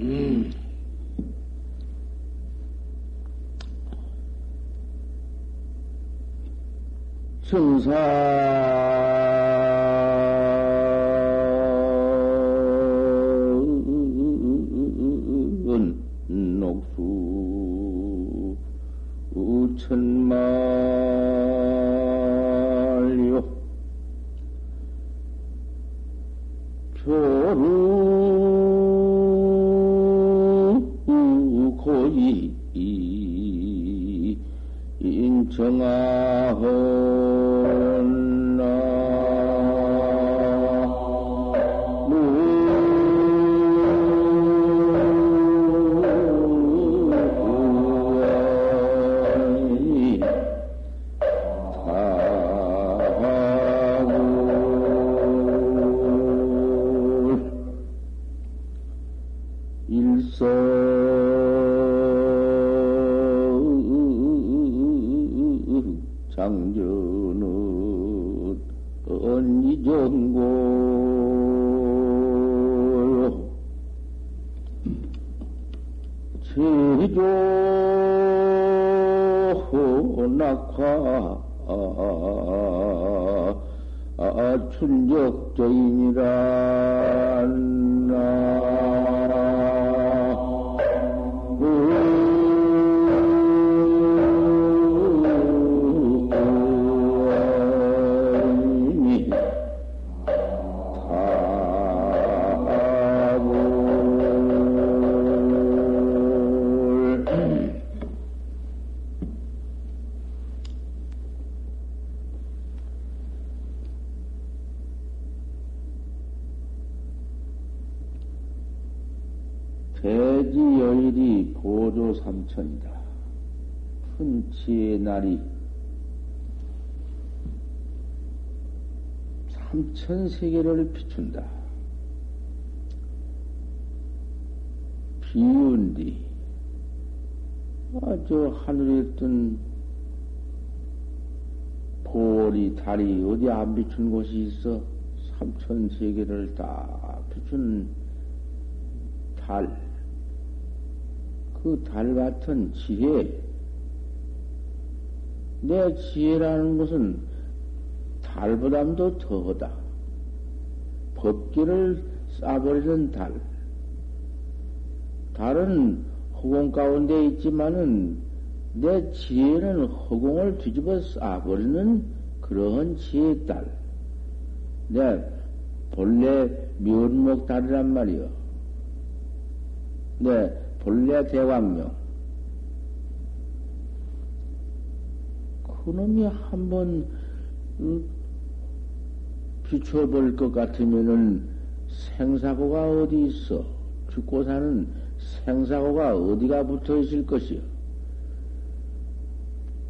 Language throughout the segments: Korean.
음. 성사은 녹수 우천만 정하나 제조 낙화 아, 춘적저인이라 삼천 세계를 비춘다. 비운디 아저 하늘에 뜬 볼이 달이 어디 안 비춘 곳이 있어? 삼천 세계를 다 비춘 달. 그 달 같은 지혜. 내 지혜라는 것은 달보담도 더하다. 법기를 쌓아버리는 달. 달은 허공 가운데 있지만은 내 지혜는 허공을 뒤집어 쌓아버리는 그러한 지혜의 딸. 내 본래 면목 달이란 말이요. 내 본래 대왕명. 그놈이 한번 음, 비춰볼 것 같으면은 생사고가 어디 있어? 죽고 사는 생사고가 어디가 붙어 있을 것이요?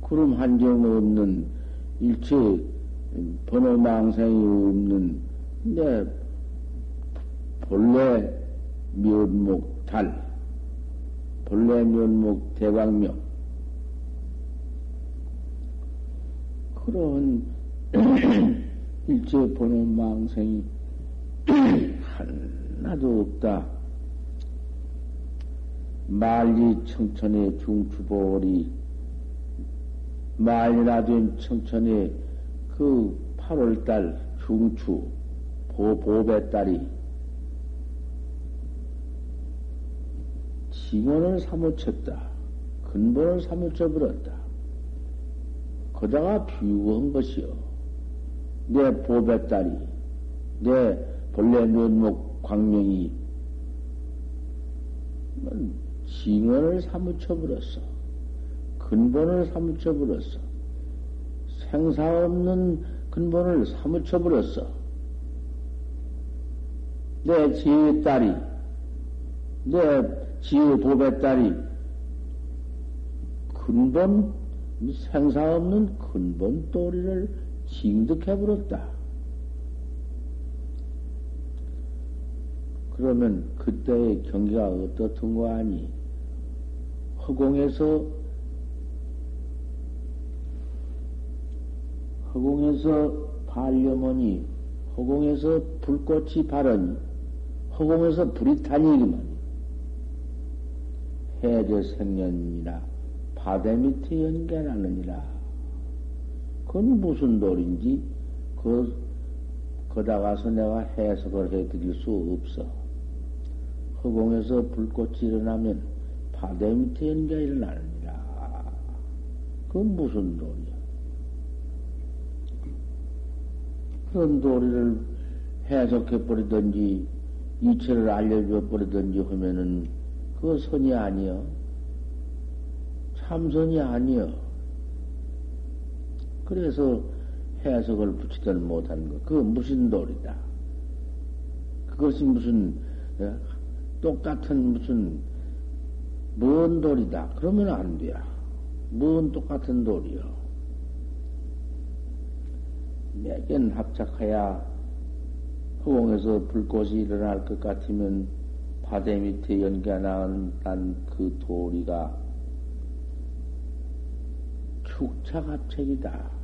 구름 한정 없는 일체 번호 망상이 없는 내 본래 면목 달, 본래 면목 대광명 그런 일체 번호 망상이 하나도 없다. 만리 청천의 중추보리 만리나 된 청천의 그 8월달 중추 보, 보배딸이 징원을 사무쳤다. 근본을 사무쳐버렸다. 거다가 비유한 것이요. 내 보배딸이, 내 본래 면목 광명이 징원을 사무쳐버렸어. 근본을 사무쳐버렸어. 생사 없는 근본을 사무쳐버렸어. 내 지의 딸이, 내 지의 보배 딸이 근본, 생사 없는 근본 도리를 징득해버렸다. 그러면 그때의 경기가 어떻던 거 아니? 허공에서 허공에서 반려머니, 허공에서 불꽃이 바르니, 허공에서 불이 타니기만. 해제 생년이나 바다 밑에 연결하느니라. 그건 무슨 돌인지, 그, 거다 가서 내가 해석을 해드릴 수 없어. 허공에서 불꽃이 일어나면 바다 밑에 연결이 일어나느니라. 그건 무슨 돌이야? 그런 도리를 해석해버리든지, 이체를 알려줘버리든지 하면은, 그거 선이 아니여. 참선이 아니여. 그래서 해석을 붙이들 못한 거. 그거 무슨 도리다. 그것이 무슨, 어, 똑같은 무슨, 뭔 돌이다. 그러면 안 돼요. 뭔 똑같은 돌이요. 내겐 합작하야 허공에서 불꽃이 일어날 것 같으면 바다 밑에 연기나온 그 도리가 축착합책이다.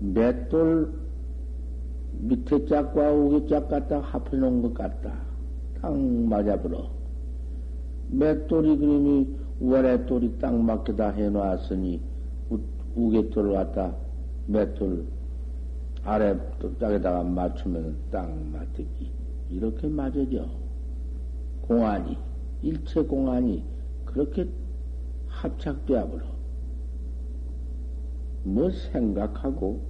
맷돌 밑에 짝과 위에 짝 갖다 합해놓은 것 같다. 딱 맞아버려. 맷돌이 그림이 월에돌이 딱 맞게 다 해놨으니 우개돌을 갖다 맷돌 아래 짝에다가 맞추면 딱 맞듣기. 이렇게 맞아져. 공안이, 일체 공안이 그렇게 합착되어 버려. 뭐 생각하고,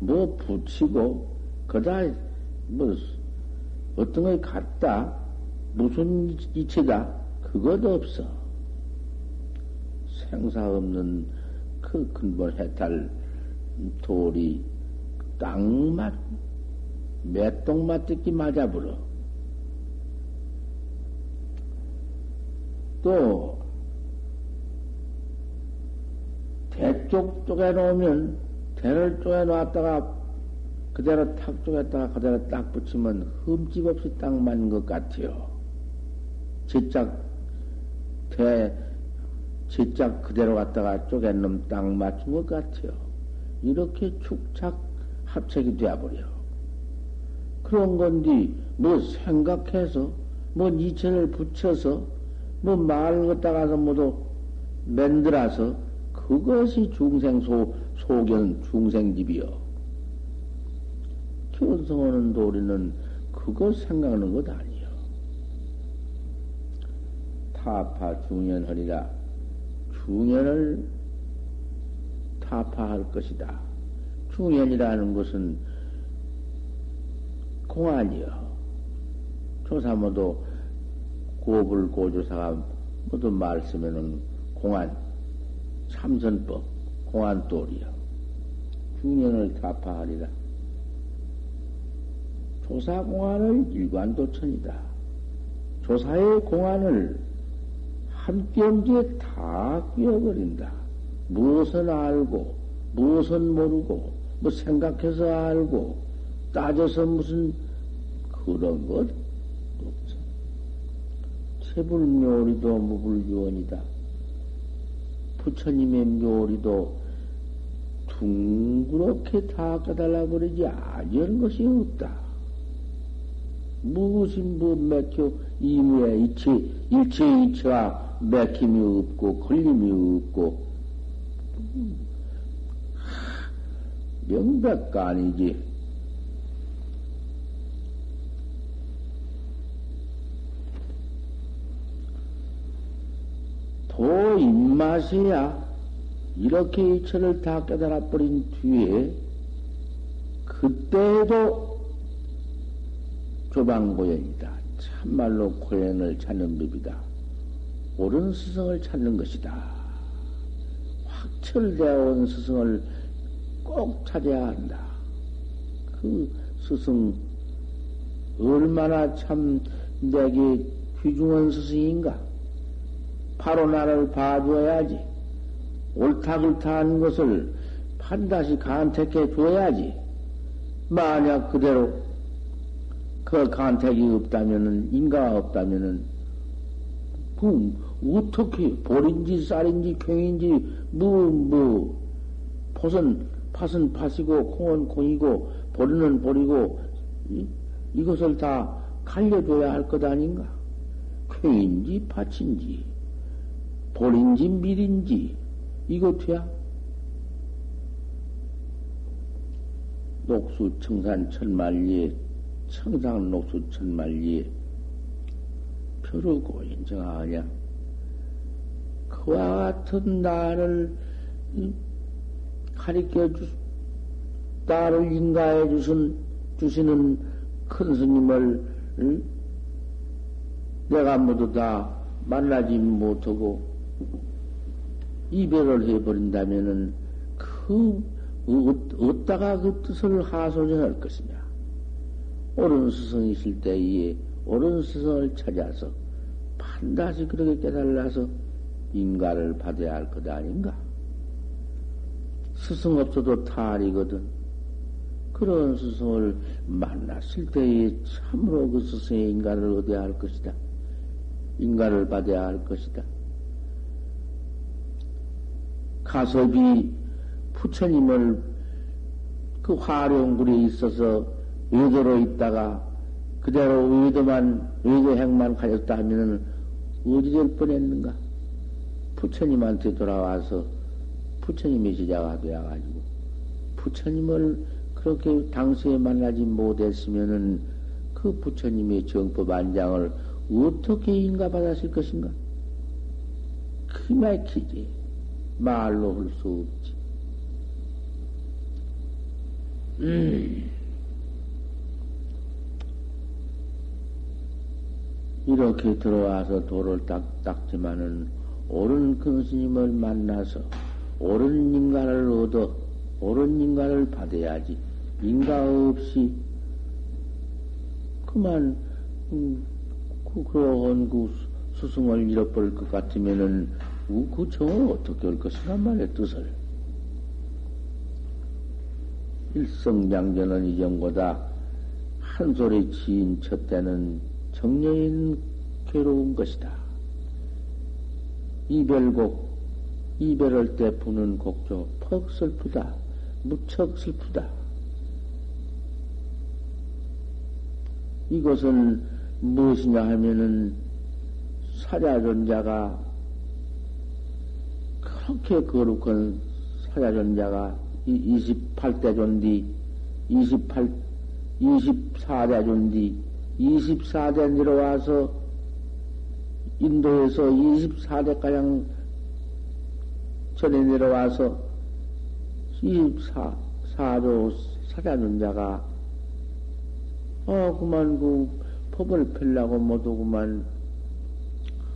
뭐 붙이고, 그다, 뭐, 어떤 걸 갖다, 무슨 이체다, 그것도 없어. 생사 없는 그 근본 해탈 돌이 땅맛, 맷똥맛 듣기 맞아버려. 또, 대쪽 쪽에 놓으면, 대를 쪽에 놨다가, 그대로 탁 쪽에다가 그대로 딱 붙이면 흠집 없이 딱 맞는 것 같아요. 제짝, 대, 제짝 그대로 갔다가 쪽에 놈딱 맞춘 것 같아요. 이렇게 축착 합책이 되어버려. 그런 건디, 뭐 생각해서, 뭐 이체를 붙여서, 뭐 말을 갖다가서 모두 만들어서, 그것이 중생 소, 소견 중생집이요. 견성하는 도리는 그것 생각하는 것 아니요. 타파 중연하리라. 중연을 타파할 것이다. 중연이라는 것은 공안이요. 조사 모두 고불 고조사가 모두 말씀에는 공안, 참선법, 공안돌이요. 중년을 타파하리라. 조사 공안을 일관도천이다. 조사의 공안을 함께 엄지에 다 끼워버린다. 무엇은 알고, 무엇은 모르고, 뭐 생각해서 알고, 따져서 무슨 그런 것 없어. 채불묘리도 무불교원이다. 부처님의 묘리도 둥그렇게 다 깨달아 버리지 아니하는 것이 없다. 무엇이 뭐 맥혀 이무에 이치 일체 이치와 맥힘이 없고 걸림이 없고 명백가 아니지. 도 입맛이야. 이렇게 이체를 다 깨달아 버린 뒤에, 그때도 조방고연이다. 참말로 고연을 찾는 법이다. 옳은 스승을 찾는 것이다. 확철되어 온 스승을 꼭 찾아야 한다. 그 스승, 얼마나 참 내게 귀중한 스승인가? 바로 나를 봐줘야지. 옳다 그렇다는 것을 반드시 간택해 줘야지. 만약 그대로 그 간택이 없다면은, 인가가 없다면은, 그, 어떻게, 볼인지, 쌀인지, 괭인지, 뭐, 뭐, 폿은, 팥은 팥이고, 콩은 콩이고, 보리는 보리고, 이, 이것을 다 갈려줘야 할 것 아닌가? 괭인지, 팥인지, 본인지 밀인지 이것이야. 녹수 청산 천만리에 청상 녹수 천만리에 표르고 인정하냐. 그와 같은 나를 가리켜 주, 나를 인가해 주신, 주시는 큰 스님을 응? 내가 모두 다 만나지 못하고 이별을 해버린다면은 그 어디다가 그 뜻을 하소연할 것이냐? 옳은 스승이실 때에 옳은 스승을 찾아서 반드시 그렇게 깨달아서 인가를 받아야 할 것 아닌가? 스승 없어도 탈이거든. 그런 스승을 만났을 때에 참으로 그 스승의 인가를 얻어야 할 것이다. 인가를 받아야 할 것이다. 가섭이 부처님을 그 화룡굴에 있어서 외도로 있다가 그대로 외도만, 외도행만 가졌다 하면은 어디 될 뻔했는가? 부처님한테 돌아와서 부처님의 제자가 되어가지고 부처님을 그렇게 당시에 만나지 못했으면은 그 부처님의 정법 안장을 어떻게 인가받았을 것인가? 그 막히지. 말로 할 수 없지. 음. 이렇게 들어와서 도를 딱, 닦지만은 옳은 큰 스님을 만나서 옳은 인가를 얻어 옳은 인가를 받아야지 인가 없이 그만 음, 그, 그러한 그 스승을 잃어버릴 것 같으면은 그 정을 어떻게 할 것이란 말이야 뜻을 일성장전은 이전보다 한 소리 지인 첫 때는 정녀인 괴로운 것이다. 이별곡, 이별할 때 부는 곡조, 퍽 슬프다. 무척 슬프다. 이것은 무엇이냐 하면은 사자전자가 그렇게 거룩한 사자전자가 28대 존디, 28, 24대 존디, 24대 내려와서 인도에서 24대가량 전에 내려와서 24, 4조 사자는 자가, 어, 그만 그 법을 펴려고 모두 그만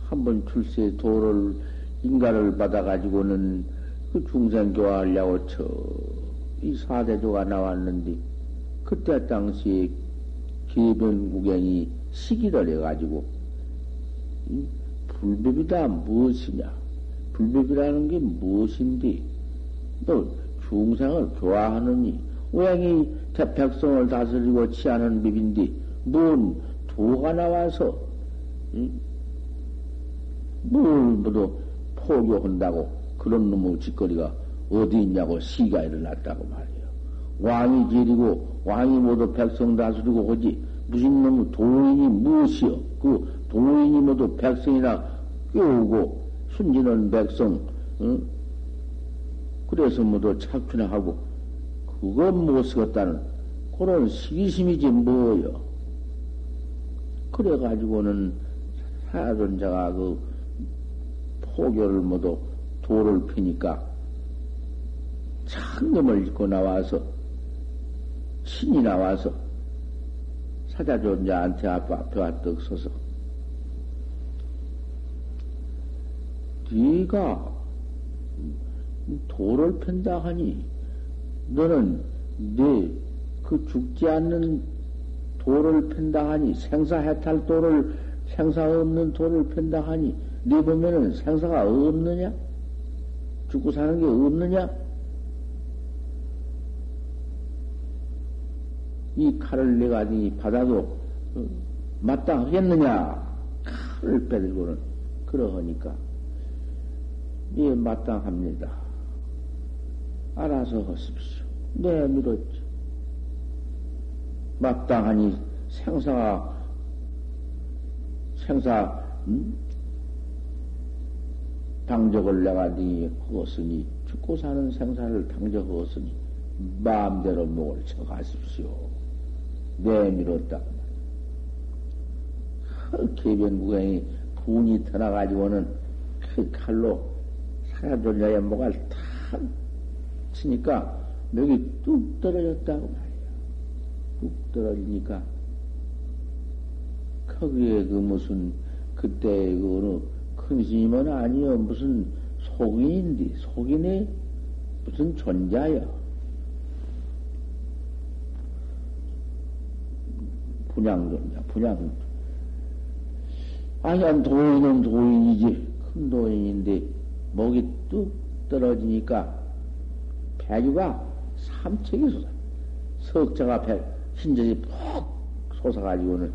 한 번 출세 도를, 인가를 받아가지고는 그 중생 교화 하려고 저, 이 사대조가 나왔는데, 그때 당시에 개변구경이 시기를 해가지고, 불법이다 무엇이냐? 불법이라는 게 무엇인데, 너 중생을 좋아하느니, 왜이 대백성을 다스리고 취하는 법인데, 뭔 도가 나와서, 뭘 모두 포교한다고 그런 놈의 짓거리가 어디 있냐고 시가 일어났다고 말이에요. 왕이 지리고 왕이 모두 백성 다스리고 오지 무슨 놈의 도인이 무엇이여? 그 도인이 모두 백성이나 깨우고 순진한 백성, 응? 그래서 모두 착취나 하고 그건 못 쓰겠다는 그런 시기심이지 뭐여. 그래가지고는 사존자가 그 포교를 모두 도를 피니까 창념을 입고 나와서 신이 나와서 사자존자한테 앞에, 앞에 와떡 서서 네가 도를 편다 하니 너는 네 그 죽지 않는 도를 편다 하니 생사해탈 도를 생사 없는 도를 편다 하니 네 보면은 생사가 없느냐? 죽고 사는 게 없느냐? 이 칼을 내가 네 받아도 마땅하겠느냐? 칼을 빼들고는 그러하니까 예, 마땅합니다. 알아서 하십시오. 네, 믿었지. 마땅하니 생사가 생사 음? 당적을 내가 네 허었으니 죽고 사는 생사를 당적 허었으니 마음대로 목을 쳐가십시오. 내밀었다. 그 개변구경이 분이 터나가지고는 그 칼로 사야돌려야 목을 탁 치니까 목이 뚝 떨어졌다고 말이야. 뚝 떨어지니까 거기에 그 무슨 그때 그 어느 큰 스님은 아니요 무슨 속인인데 속인의 무슨 존자야. 분양존자 분양. 아니야 도인은 도인이지 큰 도인인데 목이 뚝 떨어지니까 배주가 삼척이 솟아. 석자가 배, 흰젖이 푹 솟아가지고는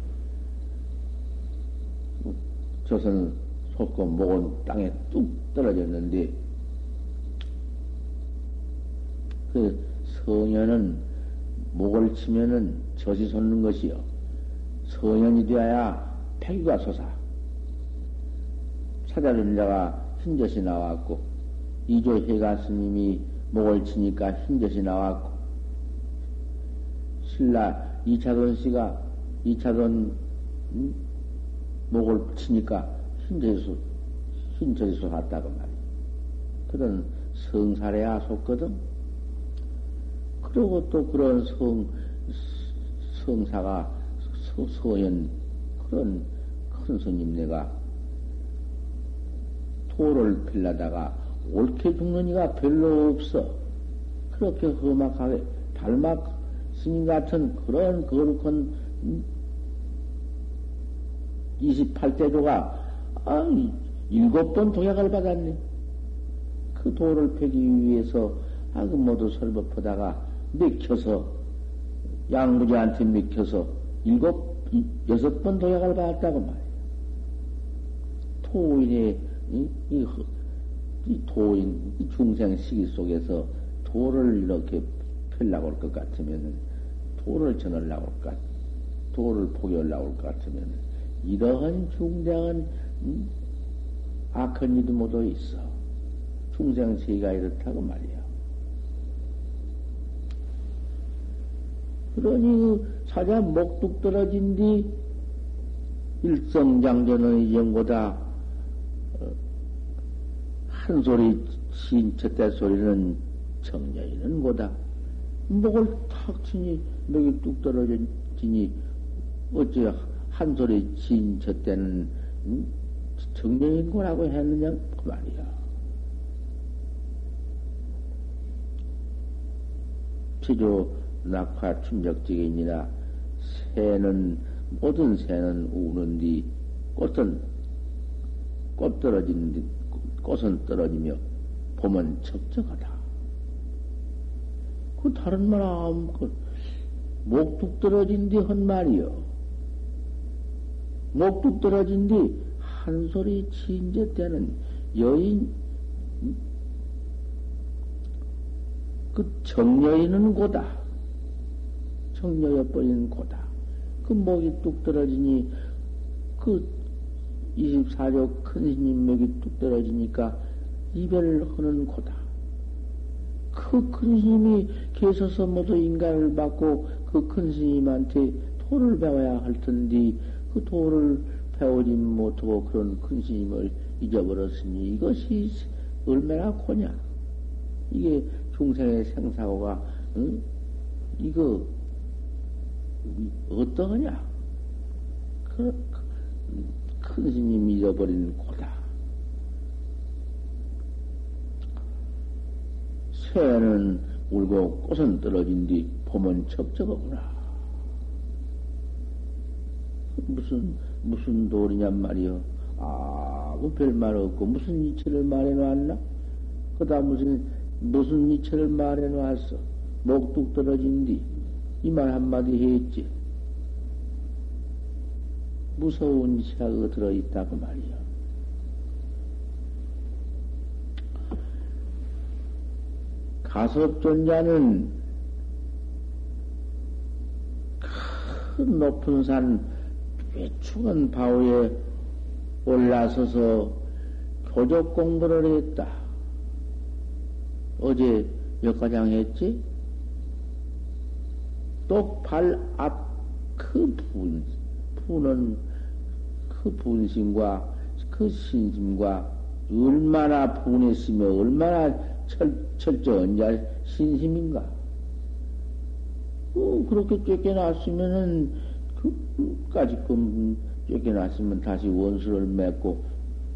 저선 솟고 목은 땅에 뚝 떨어졌는데 그 성현은 목을 치면은 젖이 솟는 것이요. 성현이 되어야 패기가 솟아. 사자른자가 흰젖이 나왔고 이조 회가 스님이 목을 치니까 흰젖이 나왔고 신라 이차돈 씨가 이차돈 음? 목을 치니까 흰젖이 흰젖이 솟았다고 말이야. 그런 성사래야 속거든. 그리고 또 그런 성 성사가 서, 서연 그런 큰 스님 내가 토를 빌려다가 옳게 죽는 이가 별로 없어. 그렇게 험악하게 달막 스님 같은 그런 거룩한 28대조가 아, 일곱 번 도약을 받았네. 그 도를 패기 위해서 아, 그 모두 설법하다가 맥혀서 양부지한테 맥혀서 일곱, 여섯 번 도약을 받았다고 말이야. 토인의 이, 이, 이 도인, 이 중생 시기 속에서 도를 이렇게 펴려고 할것 같으면은, 도를 전하려고 할 것, 도를 포기하려고 할것 같으면은, 이러한 중대한, 음, 악한 일도 모두 있어. 중생 세가 이렇다고 말이야. 그러니 그 사자 목뚝 떨어진 뒤 일성장전은 이정보다 한 소리 신첫대 소리는 정녀이는 고다. 목을 탁 치니 목이 뚝 떨어지니 어째 한 소리 신첫대는 음? 정녀인 거라고 했느냐 그 말이야. 피조 낙화 충적적이니라 새는 모든 새는 우는 뒤 꽃은 꽃 떨어지는 뒤 꽃은 떨어지며 봄은 적적하다. 그 다른 말 아무것 목뚝 떨어진 뒤 한 말이요. 목뚝 떨어진 뒤 한 소리 친제 때는 여인 그 정여인은 고다. 정여여버리는 고다. 그 목이 뚝 떨어지니 그 24조 큰 스님맥이 뚝 떨어지니까 이별을 하는 고다. 그 큰 스님이 계셔서 모두 인간을 받고 그 큰 스님한테 도를 배워야 할 텐데 그 도를 배우지 못하고 그런 큰 스님을 잊어버렸으니 이것이 얼마나 고냐. 이게 중생의 생사고가, 응? 이거, 어떠하냐? 그, 큰 스님 잃어버린 고다. 새는 울고 꽃은 떨어진 뒤 봄은 첩적하구나. 무슨, 무슨 도리냔 말이여. 아무 별말 없고 무슨 이체를 말해놨나? 그다 무슨, 무슨 이체를 말해놨어? 목뚝 떨어진 뒤 이 말 한마디 했지. 무서운 시야가 들어있다고 말이야. 가섭존자는 큰 높은 산, 뾰 충한 바위에 올라서서 도적 공부를 했다. 어제 역과장 했지? 똑발 앞 그 분, 푸는 그 분심과 그 신심과 얼마나 분했으며 얼마나 철, 철저한 자 신심인가. 어, 그렇게 쫓겨났으면은, 그까지 끔 쫓겨났으면 다시 원수를 맺고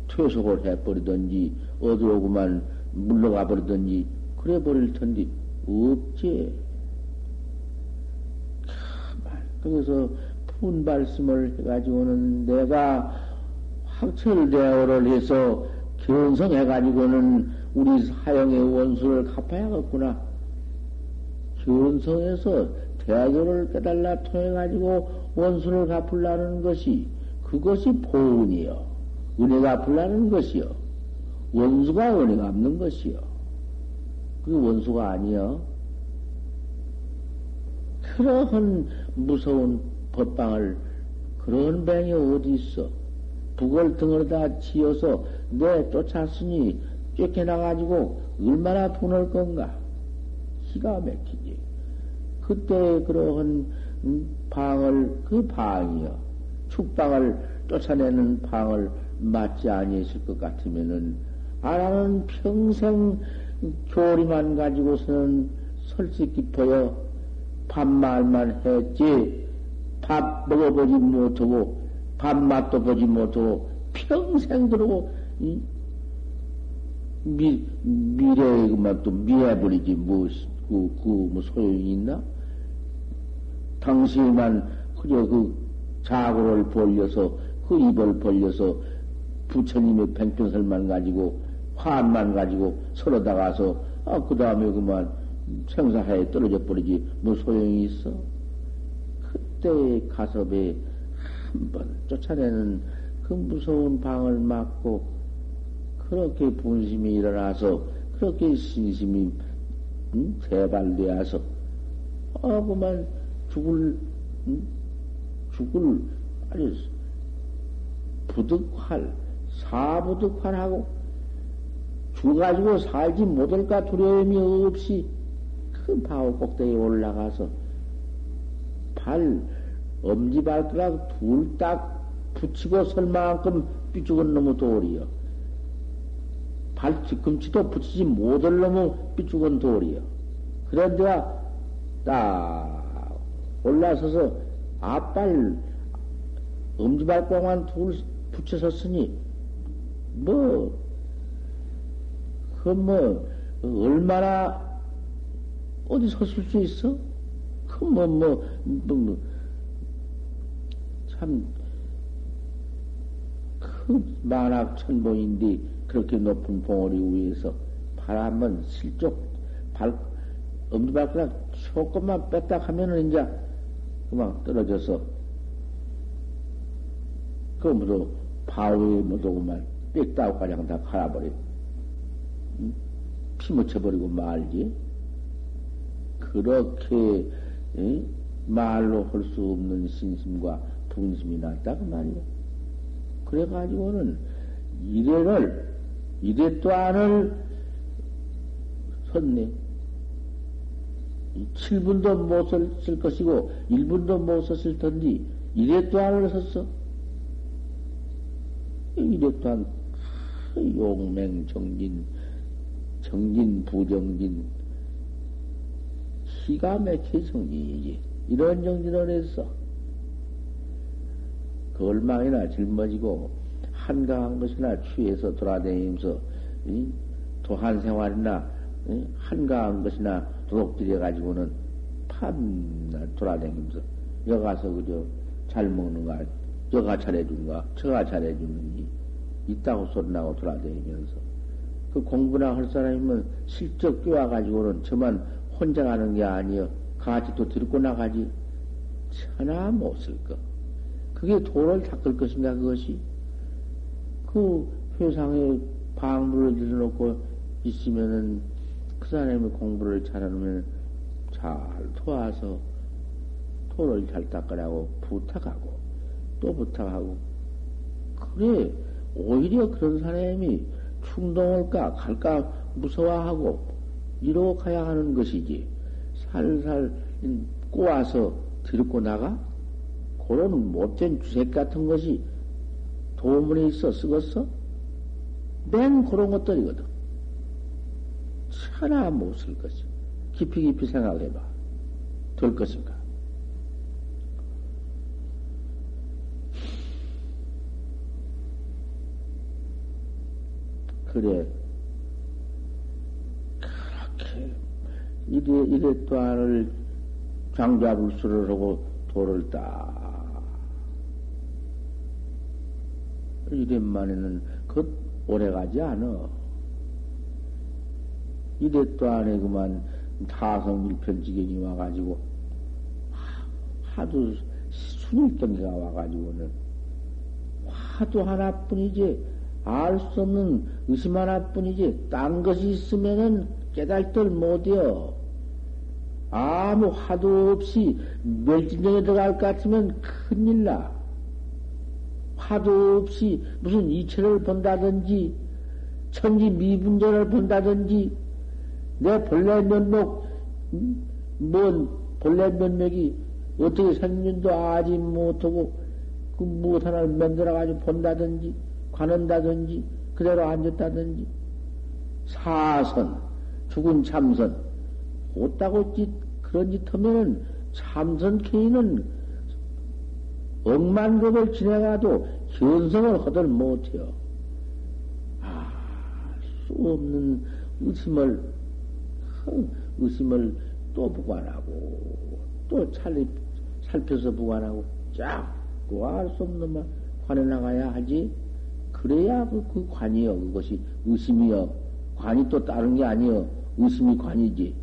퇴속을 해버리든지, 어디로 그만 물러가 버리든지, 그래 버릴 텐데, 없지. 그래서 푼발심을 해가지고는 내가 학철대어를 해서 견성해가지고는 우리 사형의 원수를 갚아야겠구나. 견성해서 대도를 깨달라 통해가지고 원수를 갚으려는 것이 그것이 보은이요. 은혜가 갚으려는 것이요. 원수가 은혜 갚는 것이요. 그게 원수가 아니요. 그러한 무서운 법방을 그런 뱅이 어디 있어? 북을 등을다 지어서 내 쫓았으니 쫓겨나가지고 얼마나 분할 건가? 기가 막히지. 그때 그러한 방을, 그 방이요. 축방을 쫓아내는 방을 맞지 아니했을 것 같으면은, 아라는 평생 교리만 가지고서는 설치 깊어요. 밥말만 했지. 밥 먹어보지 못하고, 밥맛도 보지 못하고, 평생 그러고, 이, 미, 미래에 그만 또 미해버리지, 뭐, 그, 그, 뭐 소용이 있나? 당시에만 그저 그 자고를 벌려서, 그 입을 벌려서 부처님의 뱅편설만 가지고, 화만 가지고 서로 다가서, 아, 그 다음에 그만 생사하에 떨어져 버리지, 뭐 소용이 있어? 그때 가섭에 한 번 쫓아내는 그 무서운 방을 막고, 그렇게 분심이 일어나서, 그렇게 신심이, 응? 재발되어서, 아, 그만 죽을, 응? 죽을, 아주, 부득활, 사부득활하고, 죽어가지고 살지 못할까 두려움이 없이, 그 바오 꼭대기에 올라가서, 발, 엄지발가락 둘 딱 붙이고 설 만큼 삐죽은 놈의 돌이요. 발 뒤꿈치도 붙이지 못할 놈의 삐죽은 돌이요. 그런데가 딱 올라서서 앞발, 엄지발가락만 둘 뭐, 그 뭐, 얼마나 어디 섰을 수 있어? 그 뭐, 뭐, 뭐, 뭐 참, 그 만악 천봉인데, 그렇게 높은 봉우리 위에서 바람은 실족, 발, 엄지발가락 조금만 뺐다 하면은 이제 그만 떨어져서, 그 뭐도 바위에 뭐도 그만 빽다고 가장 다 갈아버려. 응? 피 묻혀버리고 말지. 그렇게, 응? 말로 할 수 없는 신심과 분심이 났다 그 말이야. 그래가지고는 이래를 이래 또한을 섰네. 7분도 못 썼을 것이고 1분도 못 썼을 텐데 이래 또한을 섰어. 이래 또한 용맹 정진 정진 부정진 기가 막힌 성진이지. 이런 정진을 했어. 그 얼마이나 짊어지고 한가한 것이나 취해서 돌아다니면서 도한 생활이나 한가한 것이나 도둑질해 가지고는 밤날 돌아다니면서 여가서 그저 잘 먹는가 여가 잘해준가 저가 잘해주는지 있다고 소리 나고 돌아다니면서 그 공부나 할 사람이면 실적 끼와 가지고는 저만 혼자 가는 게 아니여 같이 또 들고 나가지 천하 못쓸 거. 그게 돈을 닦을 것인가, 그것이? 그 회상에 방물을 들여놓고 있으면은 그 사람이 공부를 잘하면 잘 도와서 돈을 잘 닦으라고 부탁하고 또 부탁하고 그래 오히려 그런 사람이 충동을까 갈까 무서워하고 이러고 가야 하는 것이지 살살 꼬아서 들고 나가 그런 못된 주색 같은 것이 도문에 있어 쓰겄어? 맨 그런 것들이거든. 차나 못쓸 것이. 깊이 깊이 생각해봐. 될 것인가? 그래. 그렇게, 이래, 이래 또한을 장자불수를 하고 돌을 딱. 이래만에는 그 오래 가지 않아. 이래 또안에 그만 타성 일편지경이 와가지고 하도 순일경계가 와가지고는 화도 하나뿐이지 알 수 없는 의심 하나뿐이지 딴 것이 있으면은 깨달들 못해요. 아무 화도 없이 멸진정에 들어갈 것 같으면 큰일 나. 화도 없이 무슨 이체를 본다든지 천지 미분전을 본다든지 내 본래 면목 뭔 본래 면목이 어떻게 생긴도 아지 못하고 그 무엇 하나를 만들어 가지고 본다든지 관한다든지 그대로 앉았다든지 사선 죽은 참선 못다고 짓 그런 짓 하면은 참선 케이는 억만급을 지나가도 현성을 하들 못해요. 아, 수 없는 의심을, 의심을 또 부관하고, 또 찰리, 살펴서 부관하고, 자꾸 알수 없는 말 관해 나가야 하지. 그래야 그, 그 관이요. 그것이 의심이요. 관이 또 다른 게 아니요. 의심이 관이지.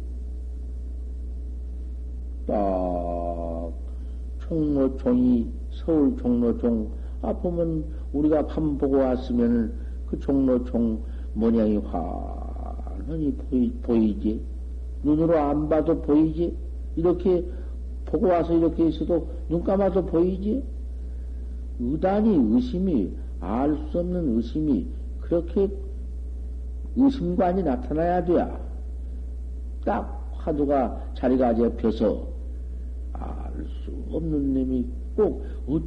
딱, 총로총이 서울 종로종, 아, 보면 우리가 밥 보고 왔으면 그 종로종 모양이 환 하니 보이, 보이 지? 눈으로 안 봐도 보이지? 이렇게 보고 와서 이렇게 있어도 눈 감아도 보이지? 의단이 의심이, 알 수 없는 의심이 그렇게 의심관이 나타나야 돼야. 딱 화두가 자리가 잡혀서 알 수 없는 놈이 꼭 어,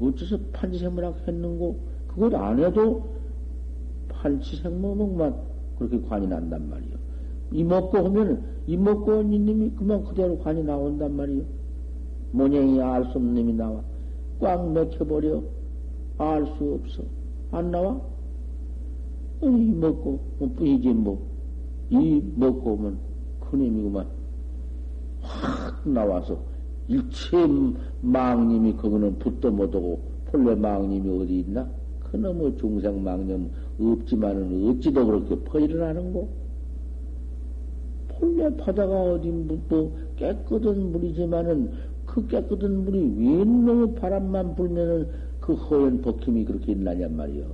어째서 판치생물학 했는고 그걸 안 해도 판치생물학만 그렇게 관이 난단 말이요. 이 먹고 하면 이 먹고 온 이님이 그만 그대로 관이 나온단 말이요. 모양이 알 수 없는 놈이 나와 꽉 맥혀버려 알 수 없어 안 나와? 이 먹고 뭐 뿐이지 뭐 이 먹고 오면 큰 힘이구만 확 나와서 일체 망님이 거기는 붙도 못하고 본래 망님이 어디 있나? 그놈의 중생 망념 없지만은 어찌도 그렇게 퍼일어나는고? 본래 바다가 어디 뭐 깨끗한 물이지만은 그 깨끗한 물이 웬놈의 바람만 불면은 그 허연 버킴이 그렇게 있나냔 말이요.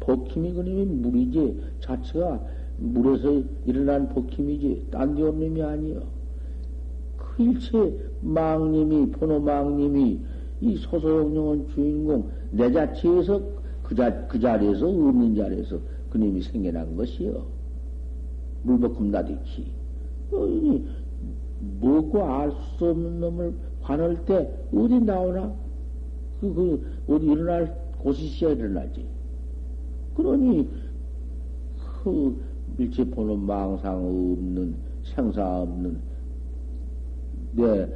버킴이 그놈이 물이지 자체가 물에서 일어난 버킴이지 딴 데 없는 놈이 아니요. 일체 망님이, 포노망님이 이 소소영령은 주인공 내 자체에서 그, 자, 그 자리에서 없는 자리에서 그님이 생겨난 것이요. 물복금 나디키. 어, 먹고 알 수 없는 놈을 관할 때 어디 나오나? 그, 그, 어디 일어날 곳이 있어야 일어나지. 그러니, 그 일체 보는 망상 없는, 생사 없는 내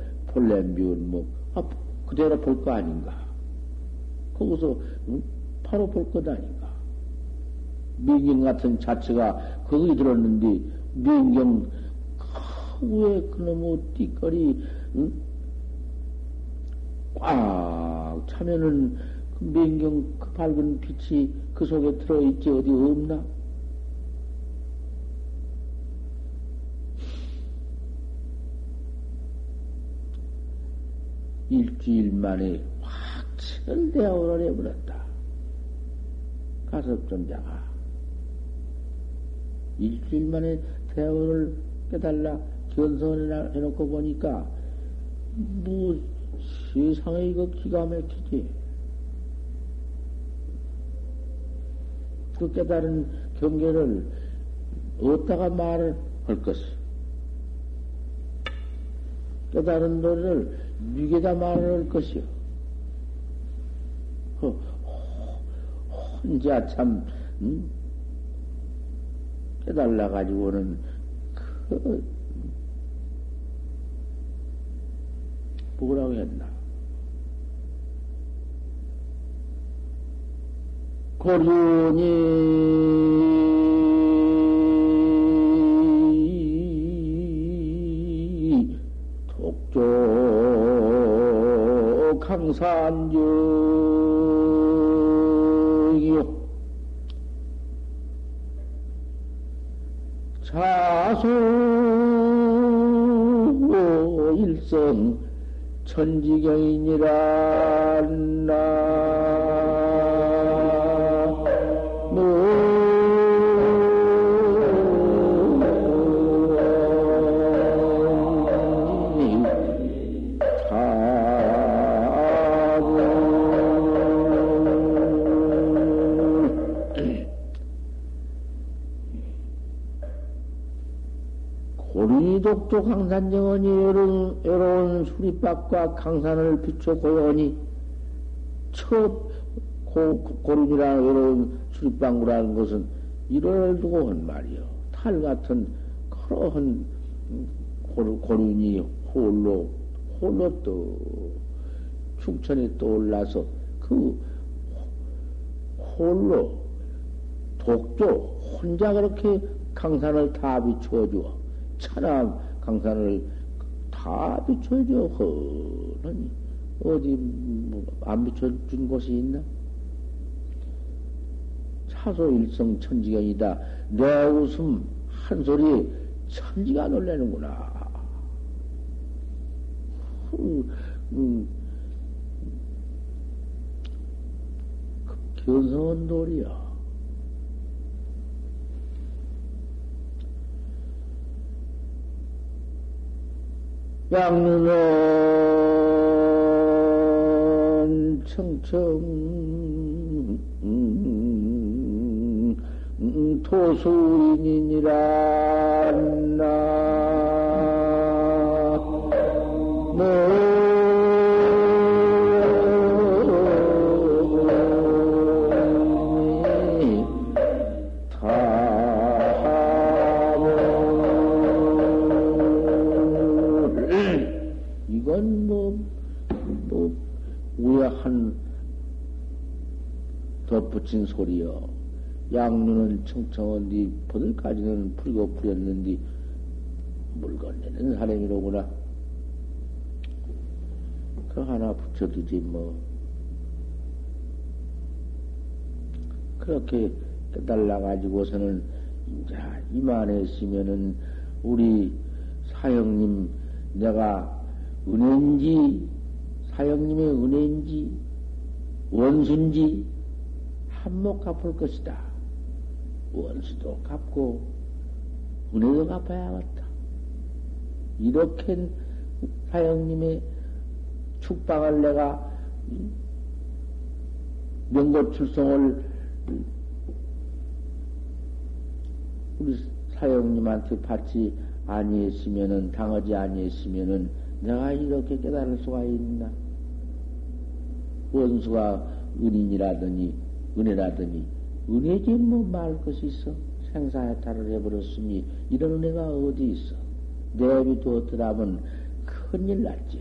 미운 뭐, 아, 그대로 볼 거 아닌가. 거기서, 응? 바로 볼 것 아닌가. 민경 같은 자체가 거기 들었는데, 민경, 왜 그놈의 띠거리, 응? 꽉 차면은 그 민경 그 밝은 빛이 그 속에 들어있지 어디 없나? 일주일 만에 확 철대어를 해버렸다. 가섭존자가. 일주일 만에 대어를 깨달라 견성을 해놓고 보니까 뭐 세상에 이거 기가 막히지. 그 깨달은 경계를 어디다가 말을 할 것이? 깨달은 노래를 미개다 말을 할 것이요. 혼자 참, 음? 깨달아가지고는 그, 뭐라고 했나? 고륜이 독조 강산경 천지경이니라 나 독도 강산정원이 여로운, 여로운 수리밭과 강산을 비춰 고요하니 첫 고, 고름이라 외로운 수리방구라는 것은 이를 두고 한 말이요. 탈 같은 그러한 고륜이 홀로, 홀로 또 충천에 떠올라서 그 홀로 독조 혼자 그렇게 강산을 다 비춰주어 천암 강산을 다 비춰줘 허는 어디 뭐 안 비춰준 곳이 있나? 차소 일성 천지경이다. 내 웃음 한 소리 천지가 놀래는구나. 음, 음, 견성은 돌이야. 양눈은 청청 토수인이니라 나 붙인 소리여. 양눈은 청청한디 보들까지는 풀고 풀렸는디 물건 내는 사람이로구나. 그 하나 붙여두지 뭐. 그렇게 깨달아가지고서는 이제 이만했으면은 우리 사형님 내가 은혜인지 사형님의 은혜인지 원수인지 한몫 갚을 것이다. 원수도 갚고 은혜도 갚아야겠다. 이렇게 사형님의 축방을 내가 명고 출성을 우리 사형님한테 받지 아니했으면은 당하지 아니했으면은 내가 이렇게 깨달을 수가 있나? 원수가 은인이라더니 은혜라더니 은혜지 뭐 말 것이 있어. 생사해탈을 해버렸으니 이런 은혜가 어디 있어. 내비 두었더라면 큰일 났지.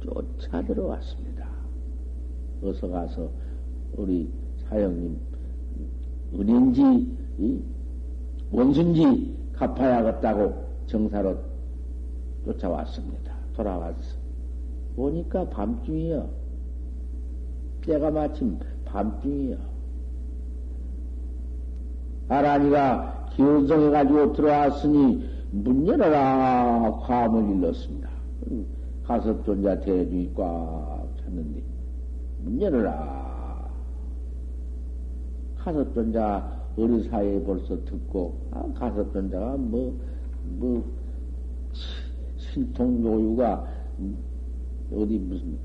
쫓아 들어왔습니다. 어서 가서 우리 사형님 은인지 원순지 갚아야겠다고 정사로 쫓아왔습니다. 돌아왔어. 보니까 밤중이요. 때가 마침 밤중이요. 아라니가 기운성해가지고 들어왔으니 문 열어라 화음을 일렀습니다. 가섭존자 대중이 꽉 찼는데 문 열어라. 가섭존자 어느 사이에 벌써 듣고 아, 가섭존자가 뭐 뭐 신통요유가 어디 무슨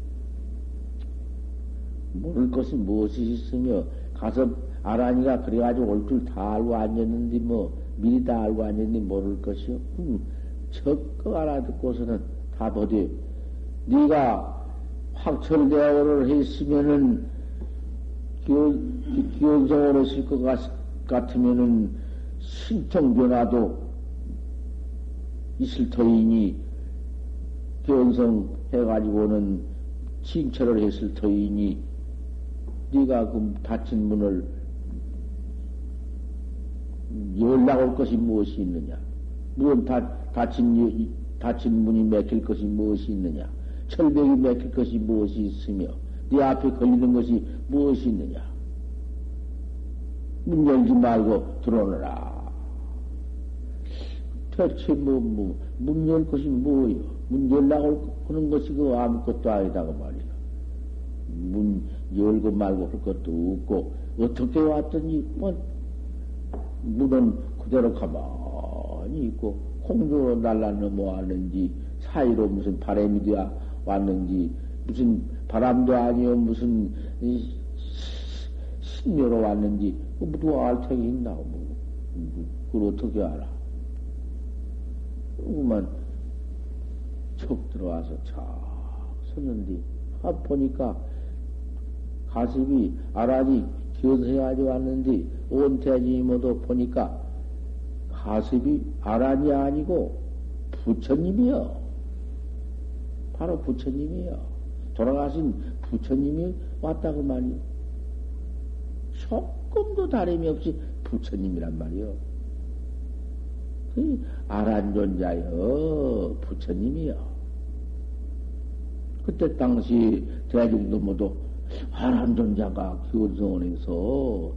모를 것이 무엇이 있으며 가서 아라니가 그래가지고 올 줄 다 알고 앉았는데 뭐 미리 다 알고 앉았는데 모를 것이요. 음, 적극 알아듣고서는 다 버디 네가 확철대오를 했으면은 기원성으로 했을 것 같 으면은 신통 변화도 있을 터이니 견성 해가지고는 칭철을 했을 터이니 네가 그 닫힌 문을 열나올 것이 무엇이 있느냐? 무슨 다, 닫힌, 닫힌 문이 맥힐 것이 무엇이 있느냐? 철벽이 맥힐 것이 무엇이 있으며 네 앞에 걸리는 것이 무엇이 있느냐? 문 열지 말고 들어오너라. 대체 뭐, 뭐, 문 열 것이 뭐요? 문 열라고 하는 것이 그 아무것도 아니다고 말이야. 문 열고 말고 할 것도 없고, 어떻게 왔더니, 뭐, 문은 그대로 가만히 있고, 공중으로 날라 넘어왔는지, 사이로 무슨 바람이 되어 왔는지, 무슨 바람도 아니요, 무슨 신묘로 왔는지, 그 누가 알 택이 있나, 뭐. 그걸 어떻게 알아? 그만 척 들어와서 착 섰는데, 아, 보니까 가슴이 아란이 견해야지 왔는데, 온 대지 모두 보니까 가슴이 아란이 아니고 부처님이요. 바로 부처님이요. 돌아가신 부처님이 왔다고 말이요. 조금도 다름이 없이 부처님이란 말이요. 그 아란존자여 부처님이요. 그때 당시 대중도 모두 아란존자가 기원성원에서